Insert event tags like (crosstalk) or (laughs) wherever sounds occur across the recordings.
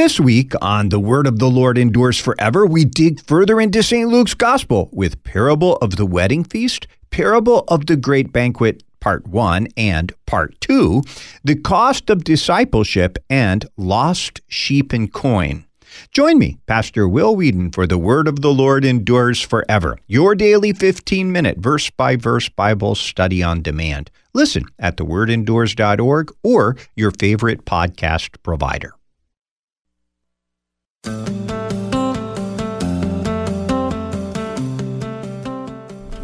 This week on The Word of the Lord Endures Forever, we dig further into St. Luke's Gospel with Parable of the Wedding Feast, Parable of the Great Banquet, Part 1 and Part 2, The Cost of Discipleship, and Lost Sheep and Coin. Join me, Pastor Will Weedon, for The Word of the Lord Endures Forever, your daily 15 minute verse by verse Bible study on demand. Listen at thewordendures.org or your favorite podcast provider.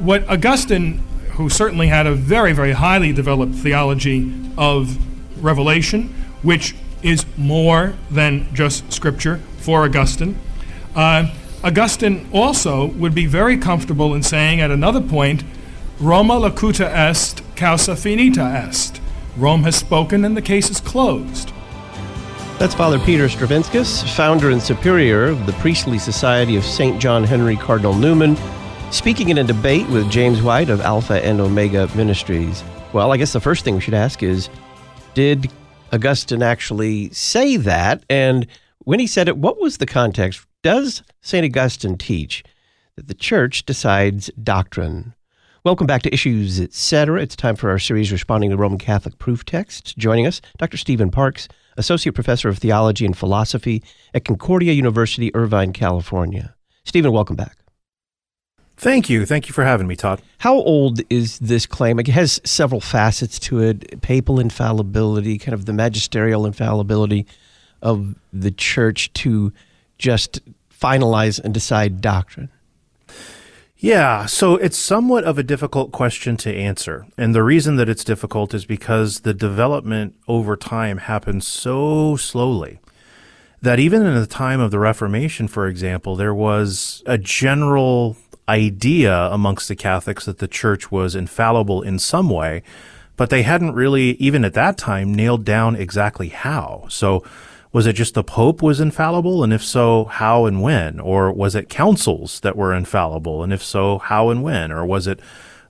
What Augustine, who certainly had a very, very highly developed theology of revelation, which is more than just scripture for Augustine, uh, Augustine also would be very comfortable in saying at another point, Roma locuta est, causa finita est. Rome has spoken and the case is closed. That's Father Peter Stravinskas, founder and superior of the Priestly Society of St. John Henry Cardinal Newman, speaking in a debate with James White of Alpha and Omega Ministries. Well, I guess the first thing we should ask is Did Augustine actually say that? And when he said it, what was the context? Does St. Augustine teach that the church decides doctrine? Welcome back to Issues Etc. It's time for our series responding to Roman Catholic proof texts. Joining us, Dr. Stephen Parks, Associate Professor of Theology and Philosophy at Concordia University, Irvine, California. Stephen, welcome back. Thank you. Thank you for having me, Todd. How old is this claim? It has several facets to it papal infallibility, kind of the magisterial infallibility of the church to just finalize and decide doctrine. Yeah, so it's somewhat of a difficult question to answer. And the reason that it's difficult is because the development over time happens so slowly that even in the time of the Reformation, for example, there was a general idea amongst the Catholics that the church was infallible in some way, but they hadn't really, even at that time, nailed down exactly how. So was it just the Pope was infallible? And if so, how and when? Or was it councils that were infallible? And if so, how and when? Or was it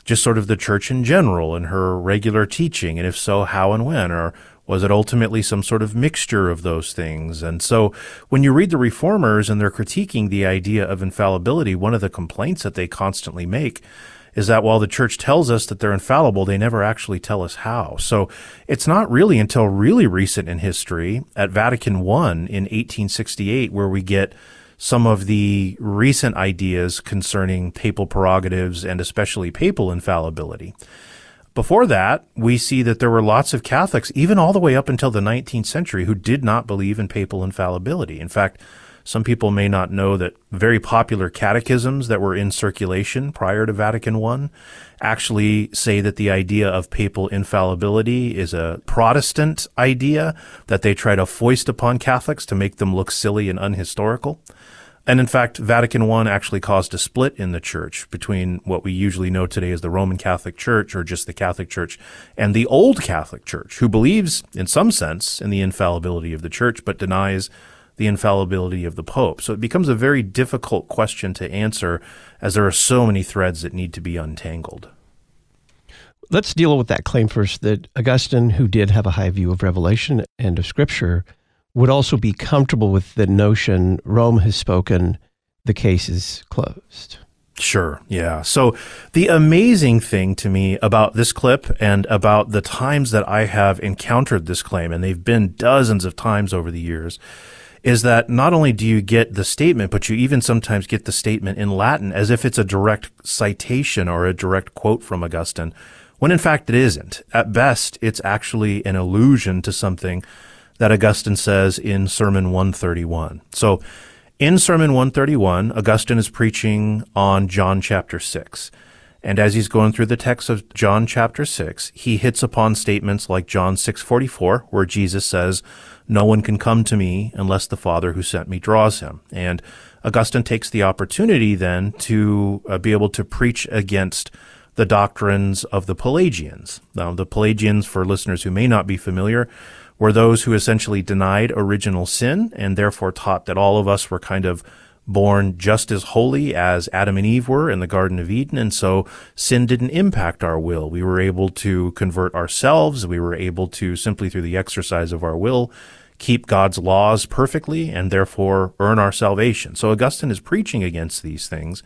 just sort of the church in general and her regular teaching? And if so, how and when? Or was it ultimately some sort of mixture of those things? And so when you read the reformers and they're critiquing the idea of infallibility, one of the complaints that they constantly make is that while the church tells us that they're infallible, they never actually tell us how. So it's not really until really recent in history at Vatican I in 1868 where we get some of the recent ideas concerning papal prerogatives and especially papal infallibility. Before that, we see that there were lots of Catholics, even all the way up until the 19th century, who did not believe in papal infallibility. In fact, some people may not know that very popular catechisms that were in circulation prior to Vatican I actually say that the idea of papal infallibility is a Protestant idea that they try to foist upon Catholics to make them look silly and unhistorical. And in fact, Vatican I actually caused a split in the church between what we usually know today as the Roman Catholic Church or just the Catholic Church and the Old Catholic Church, who believes, in some sense, in the infallibility of the church, but denies the infallibility of the Pope. So it becomes a very difficult question to answer as there are so many threads that need to be untangled. Let's deal with that claim first that Augustine, who did have a high view of Revelation and of Scripture, would also be comfortable with the notion Rome has spoken, the case is closed. Sure. Yeah. So the amazing thing to me about this clip and about the times that I have encountered this claim, and they've been dozens of times over the years, is that not only do you get the statement, but you even sometimes get the statement in Latin as if it's a direct citation or a direct quote from Augustine, when in fact it isn't. At best, it's actually an allusion to something that Augustine says in Sermon 131. So in Sermon 131, Augustine is preaching on John chapter 6. And as he's going through the text of John chapter 6, he hits upon statements like John 6:44 where Jesus says, "No one can come to me unless the Father who sent me draws him." And Augustine takes the opportunity then to uh, be able to preach against the doctrines of the Pelagians. Now, the Pelagians, for listeners who may not be familiar, were those who essentially denied original sin and therefore taught that all of us were kind of born just as holy as Adam and Eve were in the Garden of Eden. And so sin didn't impact our will. We were able to convert ourselves. We were able to simply through the exercise of our will keep God's laws perfectly and therefore earn our salvation. So Augustine is preaching against these things.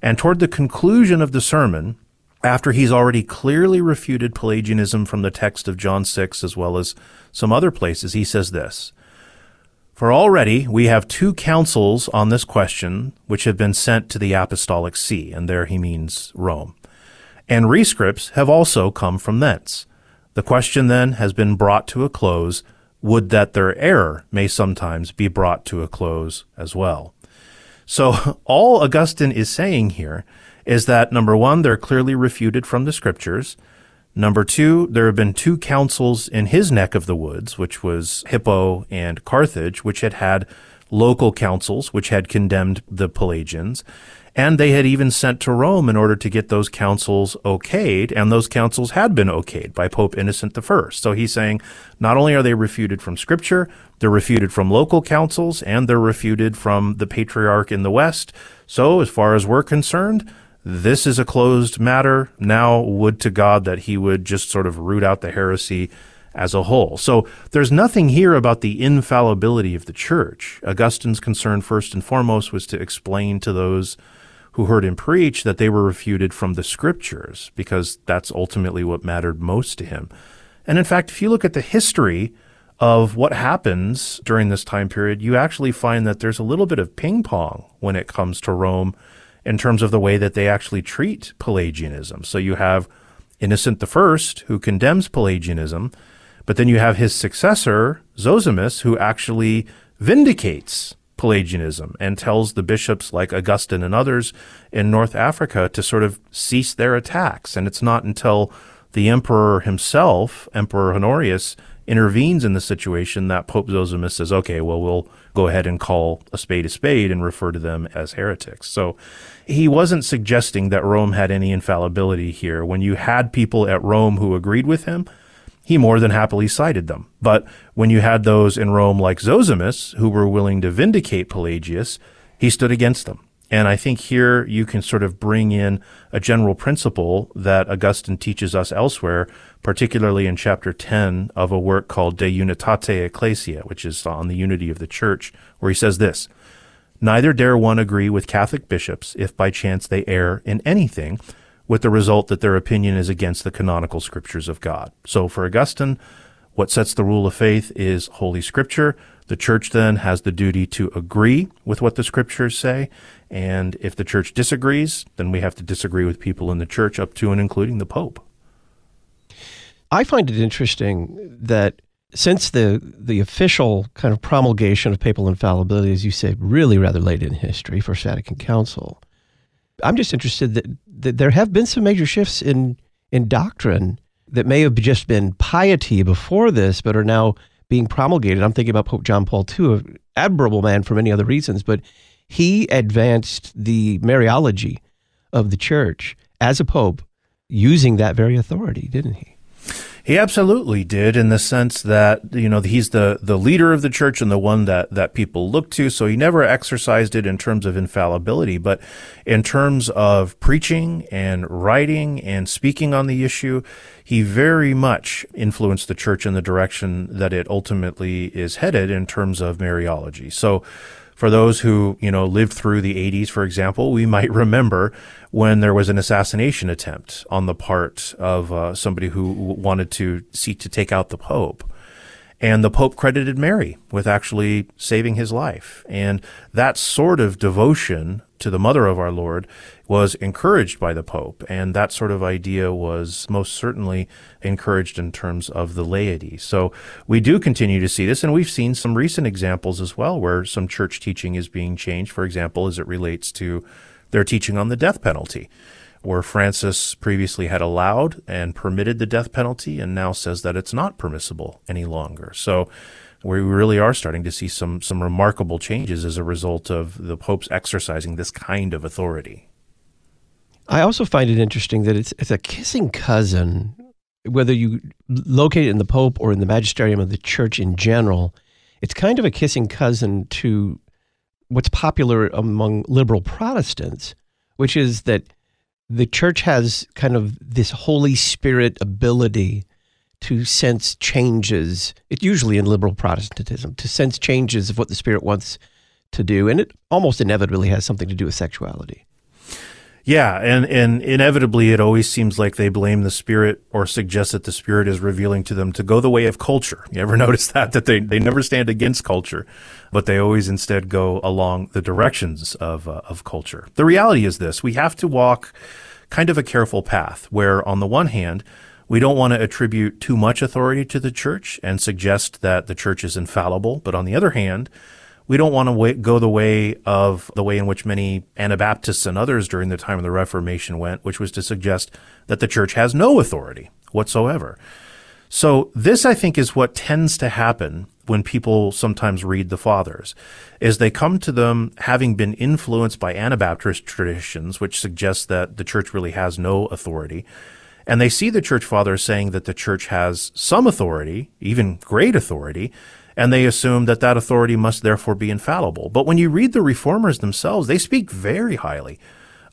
And toward the conclusion of the sermon, after he's already clearly refuted Pelagianism from the text of John 6 as well as some other places, he says this For already we have two councils on this question which have been sent to the Apostolic See, and there he means Rome. And rescripts have also come from thence. The question then has been brought to a close. Would that their error may sometimes be brought to a close as well. So (laughs) all Augustine is saying here is that number one, they're clearly refuted from the scriptures. Number two, there have been two councils in his neck of the woods, which was Hippo and Carthage, which had had local councils, which had condemned the Pelagians. And they had even sent to Rome in order to get those councils okayed, and those councils had been okayed by Pope Innocent I. So he's saying not only are they refuted from Scripture, they're refuted from local councils, and they're refuted from the Patriarch in the West. So as far as we're concerned, this is a closed matter. Now, would to God that he would just sort of root out the heresy as a whole. So there's nothing here about the infallibility of the church. Augustine's concern, first and foremost, was to explain to those who heard him preach that they were refuted from the scriptures, because that's ultimately what mattered most to him. And in fact, if you look at the history of what happens during this time period, you actually find that there's a little bit of ping pong when it comes to Rome in terms of the way that they actually treat Pelagianism. So you have Innocent I, who condemns Pelagianism, but then you have his successor, Zosimus, who actually vindicates Pelagianism and tells the bishops like Augustine and others in North Africa to sort of cease their attacks. And it's not until the emperor himself, Emperor Honorius, intervenes in the situation that Pope Zosimus says, okay, well, we'll go ahead and call a spade a spade and refer to them as heretics. So he wasn't suggesting that Rome had any infallibility here. When you had people at Rome who agreed with him, he more than happily cited them. But when you had those in Rome like Zosimus, who were willing to vindicate Pelagius, he stood against them. And I think here you can sort of bring in a general principle that Augustine teaches us elsewhere, particularly in chapter 10 of a work called De Unitate Ecclesia, which is on the unity of the church, where he says this Neither dare one agree with Catholic bishops if by chance they err in anything, with the result that their opinion is against the canonical scriptures of God. So for Augustine, what sets the rule of faith is Holy Scripture. The church then has the duty to agree with what the scriptures say. And if the church disagrees, then we have to disagree with people in the church up to and including the Pope. I find it interesting that since the the official kind of promulgation of papal infallibility, as you say, really rather late in history, First Vatican Council, I'm just interested that, that there have been some major shifts in in doctrine that may have just been piety before this, but are now being promulgated. I'm thinking about Pope John Paul II, an admirable man for many other reasons, but he advanced the Mariology of the church as a pope using that very authority, didn't he? He absolutely did in the sense that, you know, he's the, the leader of the church and the one that, that people look to. So he never exercised it in terms of infallibility, but in terms of preaching and writing and speaking on the issue, he very much influenced the church in the direction that it ultimately is headed in terms of Mariology. So, for those who, you know, lived through the 80s, for example, we might (laughs) remember when there was an assassination attempt on the part of uh, somebody who wanted to seek to take out the Pope. And the Pope credited Mary with actually saving his life. And that sort of devotion to the mother of our Lord was encouraged by the Pope. And that sort of idea was most certainly encouraged in terms of the laity. So we do continue to see this. And we've seen some recent examples as well where some church teaching is being changed. For example, as it relates to their teaching on the death penalty where Francis previously had allowed and permitted the death penalty and now says that it's not permissible any longer. So we really are starting to see some some remarkable changes as a result of the Pope's exercising this kind of authority. I also find it interesting that it's it's a kissing cousin, whether you locate it in the Pope or in the magisterium of the Church in general. It's kind of a kissing cousin to what's popular among liberal Protestants, which is that the church has kind of this Holy Spirit ability to sense changes. It's usually in liberal Protestantism to sense changes of what the Spirit wants to do, and it almost inevitably has something to do with sexuality. Yeah, and, and inevitably it always seems like they blame the spirit or suggest that the spirit is revealing to them to go the way of culture. You ever (laughs) notice that? That they, they never stand against culture, but they always instead go along the directions of, uh, of culture. The reality is this we have to walk kind of a careful path where, on the one hand, we don't want to attribute too much authority to the church and suggest that the church is infallible, but on the other hand, we don't want to go the way of the way in which many Anabaptists and others during the time of the Reformation went, which was to suggest that the church has no authority whatsoever. So this, I think, is what tends to happen when people sometimes read the fathers, is they come to them having been influenced by Anabaptist traditions, which suggests that the church really has no authority. And they see the church fathers saying that the church has some authority, even great authority, and they assume that that authority must therefore be infallible. But when you read the reformers themselves, they speak very highly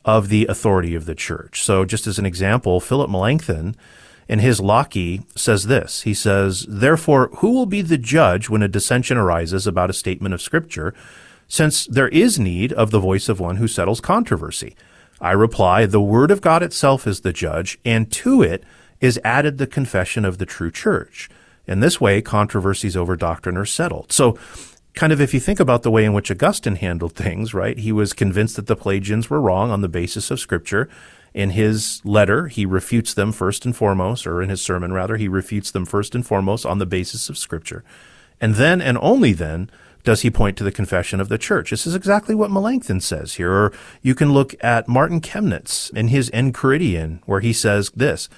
of the authority of the church. So, just as an example, Philip Melanchthon in his Loci says this. He says, Therefore, who will be the judge when a dissension arises about a statement of Scripture, since there is need of the voice of one who settles controversy? I reply, The Word of God itself is the judge, and to it is added the confession of the true church. In this way, controversies over doctrine are settled. So, kind of if you think about the way in which Augustine handled things, right? He was convinced that the Pelagians were wrong on the basis of Scripture. In his letter, he refutes them first and foremost, or in his sermon, rather, he refutes them first and foremost on the basis of Scripture. And then, and only then, does he point to the confession of the church? This is exactly what Melanchthon says here. Or you can look at Martin Chemnitz in his Enchiridion, where he says this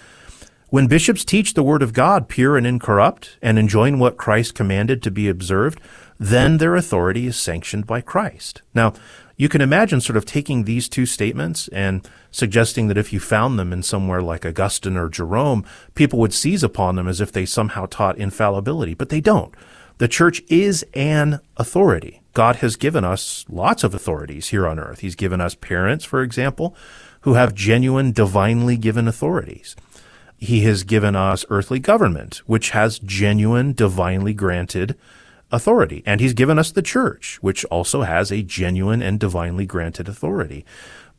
when bishops teach the word of God pure and incorrupt and enjoin what Christ commanded to be observed, then their authority is sanctioned by Christ. Now, you can imagine sort of taking these two statements and suggesting that if you found them in somewhere like Augustine or Jerome, people would seize upon them as if they somehow taught infallibility, but they don't. The church is an authority. God has given us lots of authorities here on earth. He's given us parents, for example, who have genuine divinely given authorities he has given us earthly government, which has genuine, divinely granted authority. And he's given us the church, which also has a genuine and divinely granted authority.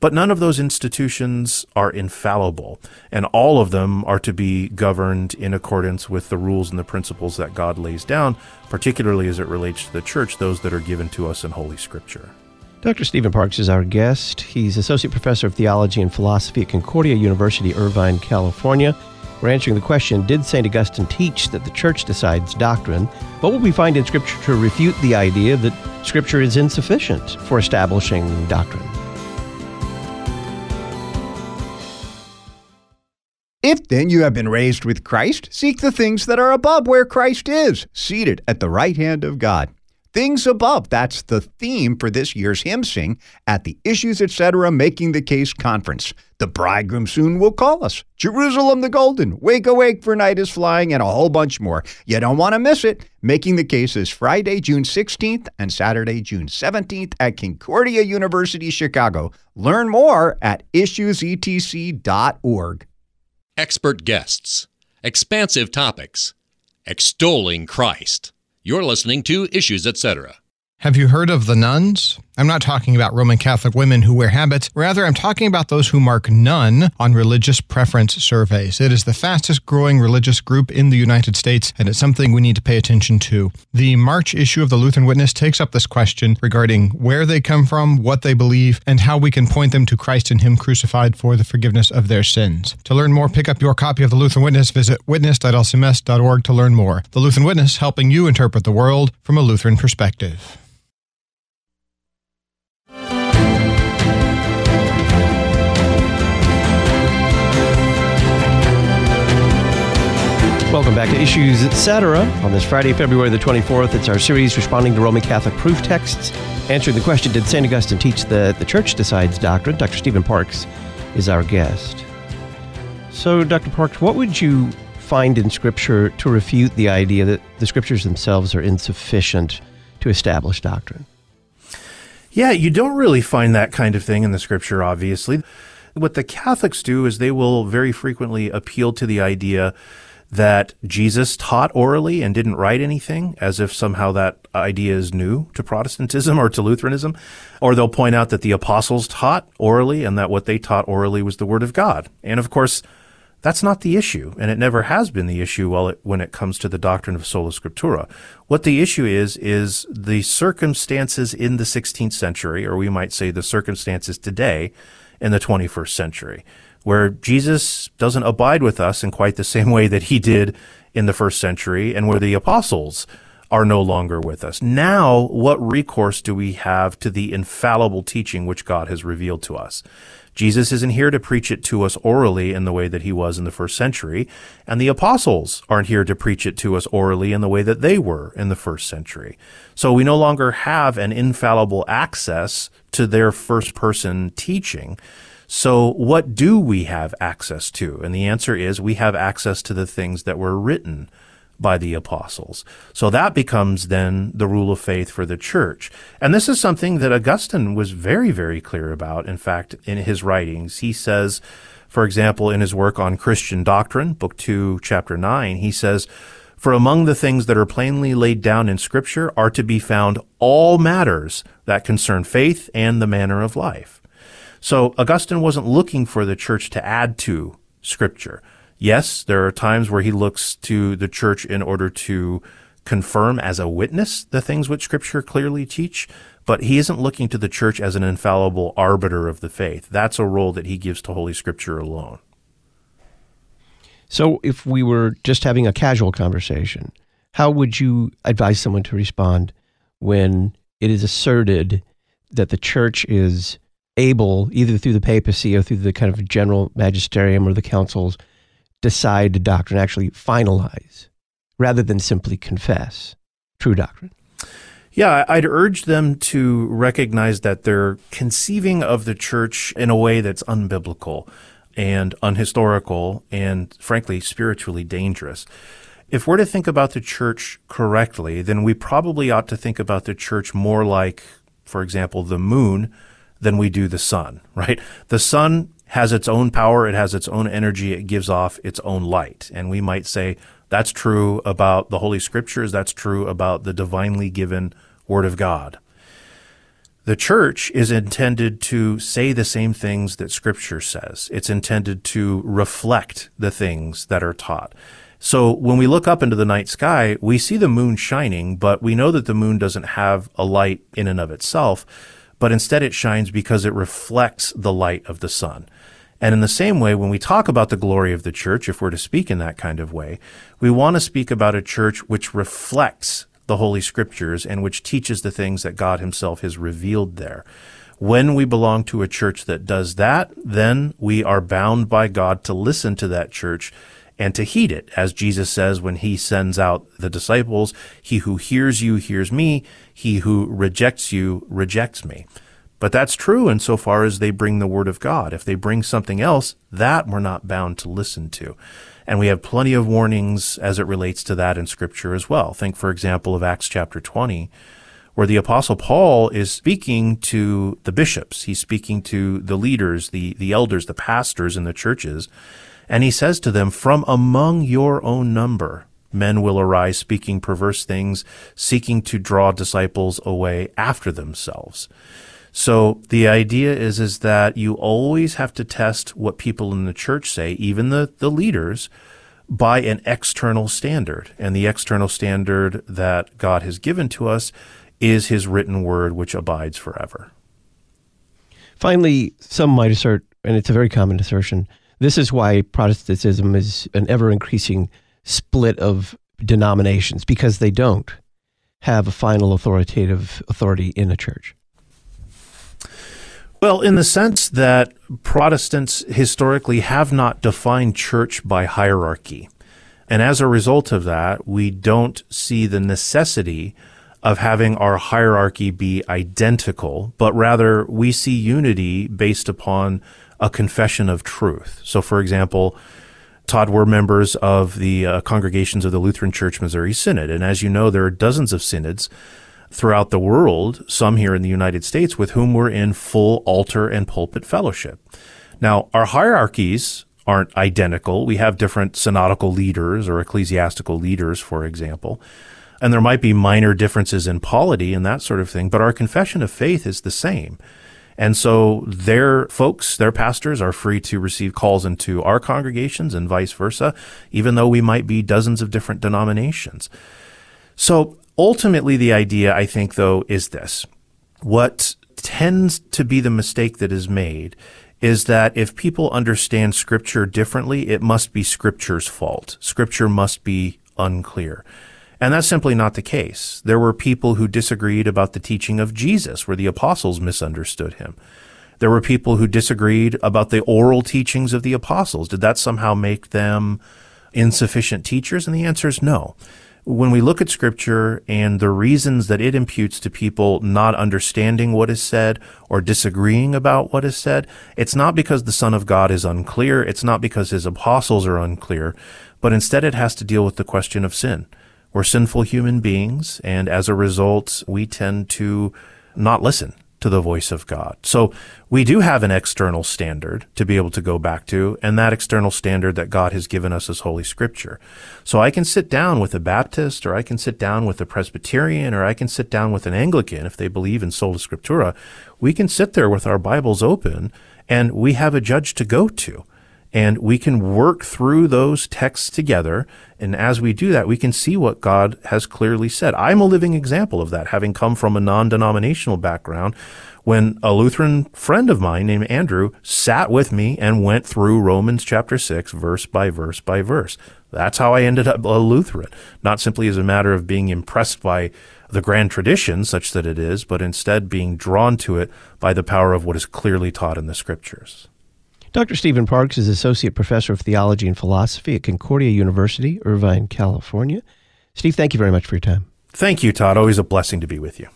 But none of those institutions are infallible, and all of them are to be governed in accordance with the rules and the principles that God lays down, particularly as it relates to the church, those that are given to us in Holy Scripture. Dr. Stephen Parks is our guest. He's Associate Professor of Theology and Philosophy at Concordia University, Irvine, California. We're answering the question Did St. Augustine teach that the church decides doctrine? What will we find in Scripture to refute the idea that Scripture is insufficient for establishing doctrine? If then you have been raised with Christ, seek the things that are above where Christ is, seated at the right hand of God. Things above. That's the theme for this year's hymn sing at the Issues Etc. Making the Case Conference. The bridegroom soon will call us. Jerusalem the Golden, Wake Awake for Night is Flying, and a whole bunch more. You don't want to miss it. Making the Case is Friday, June 16th and Saturday, June 17th at Concordia University, Chicago. Learn more at issuesetc.org. Expert guests, expansive topics, extolling Christ. You're listening to Issues, Etc. Have you heard of the nones? I'm not talking about Roman Catholic women who wear habits. Rather, I'm talking about those who mark none on religious preference surveys. It is the fastest growing religious group in the United States, and it's something we need to pay attention to. The March issue of the Lutheran Witness takes up this question regarding where they come from, what they believe, and how we can point them to Christ and Him crucified for the forgiveness of their sins. To learn more, pick up your copy of the Lutheran Witness. Visit witness.lcms.org to learn more. The Lutheran Witness, helping you interpret the world from a Lutheran perspective. Welcome back to Issues Etc. On this Friday, February the 24th, it's our series responding to Roman Catholic proof texts, answering the question Did St. Augustine teach that the church decides doctrine? Dr. Stephen Parks is our guest. So, Dr. Parks, what would you find in Scripture to refute the idea that the Scriptures themselves are insufficient to establish doctrine? Yeah, you don't really find that kind of thing in the Scripture, obviously. What the Catholics do is they will very frequently appeal to the idea that Jesus taught orally and didn't write anything, as if somehow that idea is new to Protestantism or to Lutheranism. Or they'll point out that the apostles taught orally and that what they taught orally was the Word of God. And of course, that's not the issue, and it never has been the issue when it comes to the doctrine of sola scriptura. What the issue is, is the circumstances in the 16th century, or we might say the circumstances today in the 21st century where Jesus doesn't abide with us in quite the same way that he did in the first century and where the apostles are no longer with us. Now, what recourse do we have to the infallible teaching which God has revealed to us? Jesus isn't here to preach it to us orally in the way that he was in the first century, and the apostles aren't here to preach it to us orally in the way that they were in the first century. So we no longer have an infallible access to their first person teaching. So, what do we have access to? And the answer is we have access to the things that were written by the apostles. So that becomes then the rule of faith for the church. And this is something that Augustine was very, very clear about. In fact, in his writings, he says, for example, in his work on Christian doctrine, book two, chapter nine, he says, for among the things that are plainly laid down in scripture are to be found all matters that concern faith and the manner of life. So Augustine wasn't looking for the church to add to scripture. Yes, there are times where he looks to the church in order to confirm as a witness the things which scripture clearly teach, but he isn't looking to the church as an infallible arbiter of the faith. That's a role that he gives to Holy Scripture alone. So, if we were just having a casual conversation, how would you advise someone to respond when it is asserted that the church is able, either through the papacy or through the kind of general magisterium or the councils, decide the doctrine, actually finalize, rather than simply confess true doctrine. Yeah, I'd urge them to recognize that they're conceiving of the church in a way that's unbiblical and unhistorical and, frankly, spiritually dangerous. If we're to think about the church correctly, then we probably ought to think about the church more like, for example, the moon than we do the sun, right? The sun has its own power, it has its own energy, it gives off its own light. And we might say that's true about the Holy Scriptures, that's true about the divinely given Word of God. The church is intended to say the same things that Scripture says. It's intended to reflect the things that are taught. So when we look up into the night sky, we see the moon shining, but we know that the moon doesn't have a light in and of itself but instead it shines because it reflects the light of the sun. And in the same way, when we talk about the glory of the church, if we're to speak in that kind of way, we want to speak about a church which reflects the Holy Scriptures and which teaches the things that God Himself has revealed there. When we belong to a church that does that, then we are bound by God to listen to that church and to heed it. As Jesus says when he sends out the disciples, he who hears you hears me, he who rejects you rejects me. But that's true insofar as they bring the word of God. If they bring something else, that we're not bound to listen to. And we have plenty of warnings as it relates to that in scripture as well. Think, for example, of Acts chapter 20, where the apostle Paul is speaking to the bishops. He's speaking to the leaders, the, the elders, the pastors in the churches. And he says to them, From among your own number, men will arise speaking perverse things, seeking to draw disciples away after themselves. So the idea is, is that you always have to test what people in the church say, even the, the leaders, by an external standard. And the external standard that God has given to us is his written word, which abides forever. Finally, some might assert, and it's a very common assertion, this is why Protestantism is an ever increasing split of denominations because they don't have a final authoritative authority in a church. Well, in the sense that Protestants historically have not defined church by hierarchy. And as a result of that, we don't see the necessity of having our hierarchy be identical, but rather we see unity based upon a confession of truth. So, for example, Todd, we're members of the uh, congregations of the Lutheran Church Missouri Synod. And as you know, there are dozens of synods throughout the world, some here in the United States, with whom we're in full altar and pulpit fellowship. Now, our hierarchies aren't identical. We have different synodical leaders or ecclesiastical leaders, for example. And there might be minor differences in polity and that sort of thing, but our confession of faith is the same. And so their folks, their pastors are free to receive calls into our congregations and vice versa, even though we might be dozens of different denominations. So ultimately, the idea, I think, though, is this. What tends to be the mistake that is made is that if people understand scripture differently, it must be scripture's fault. Scripture must be unclear. And that's simply not the case. There were people who disagreed about the teaching of Jesus, where the apostles misunderstood him. There were people who disagreed about the oral teachings of the apostles. Did that somehow make them insufficient teachers? And the answer is no when we look at scripture and the reasons that it imputes to people not understanding what is said or disagreeing about what is said, it's not because the Son of God is unclear. It's not because his apostles are unclear, but instead it has to deal with the question of sin. We're sinful human beings, and as a result, we tend to not listen to the voice of God. So we do have an external standard to be able to go back to, and that external standard that God has given us is Holy Scripture. So I can sit down with a Baptist, or I can sit down with a Presbyterian, or I can sit down with an Anglican if they believe in sola scriptura. We can sit there with our Bibles open, and we have a judge to go to. And we can work through those texts together. And as we do that, we can see what God has clearly said. I'm a living example of that, having come from a non denominational background. When a Lutheran friend of mine named Andrew sat with me and went through Romans chapter 6, verse by verse by verse. That's how I ended up a Lutheran, not simply as a matter of being impressed by the grand tradition, such that it is, but instead being drawn to it by the power of what is clearly taught in the scriptures. Dr. Stephen Parks is Associate Professor of Theology and Philosophy at Concordia University, Irvine, California. Steve, thank you very much for your time. Thank you, Todd. Always a blessing to be with you.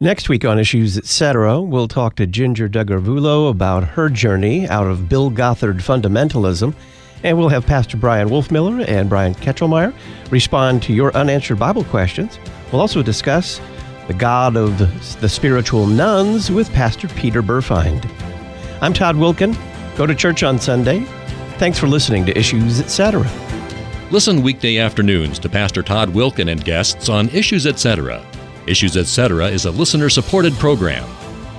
Next week on Issues Etc., we'll talk to Jinger Duggar Vuolo about her journey out of Bill Gothard fundamentalism. And we'll have Pastor Bryan Wolfmueller and Brian Ketchelmeyer respond to your unanswered Bible questions. We'll also discuss the God of the spiritual nones with Pastor Peter Burfeind. I'm Todd Wilken. Go to church on Sunday. Thanks for listening to Issues Etc. Listen weekday afternoons to Pastor Todd Wilken and guests on Issues Etc. Issues Etc. is a listener supported program.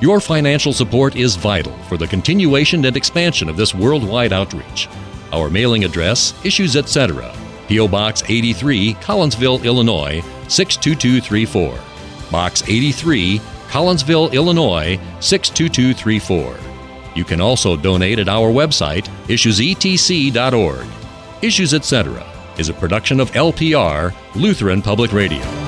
Your financial support is vital for the continuation and expansion of this worldwide outreach. Our mailing address, Issues Etc., P.O. Box 83, Collinsville, Illinois 62234. Box 83, Collinsville, Illinois 62234. You can also donate at our website, issuesetc.org. Issues Etc. is a production of LPR, Lutheran Public Radio.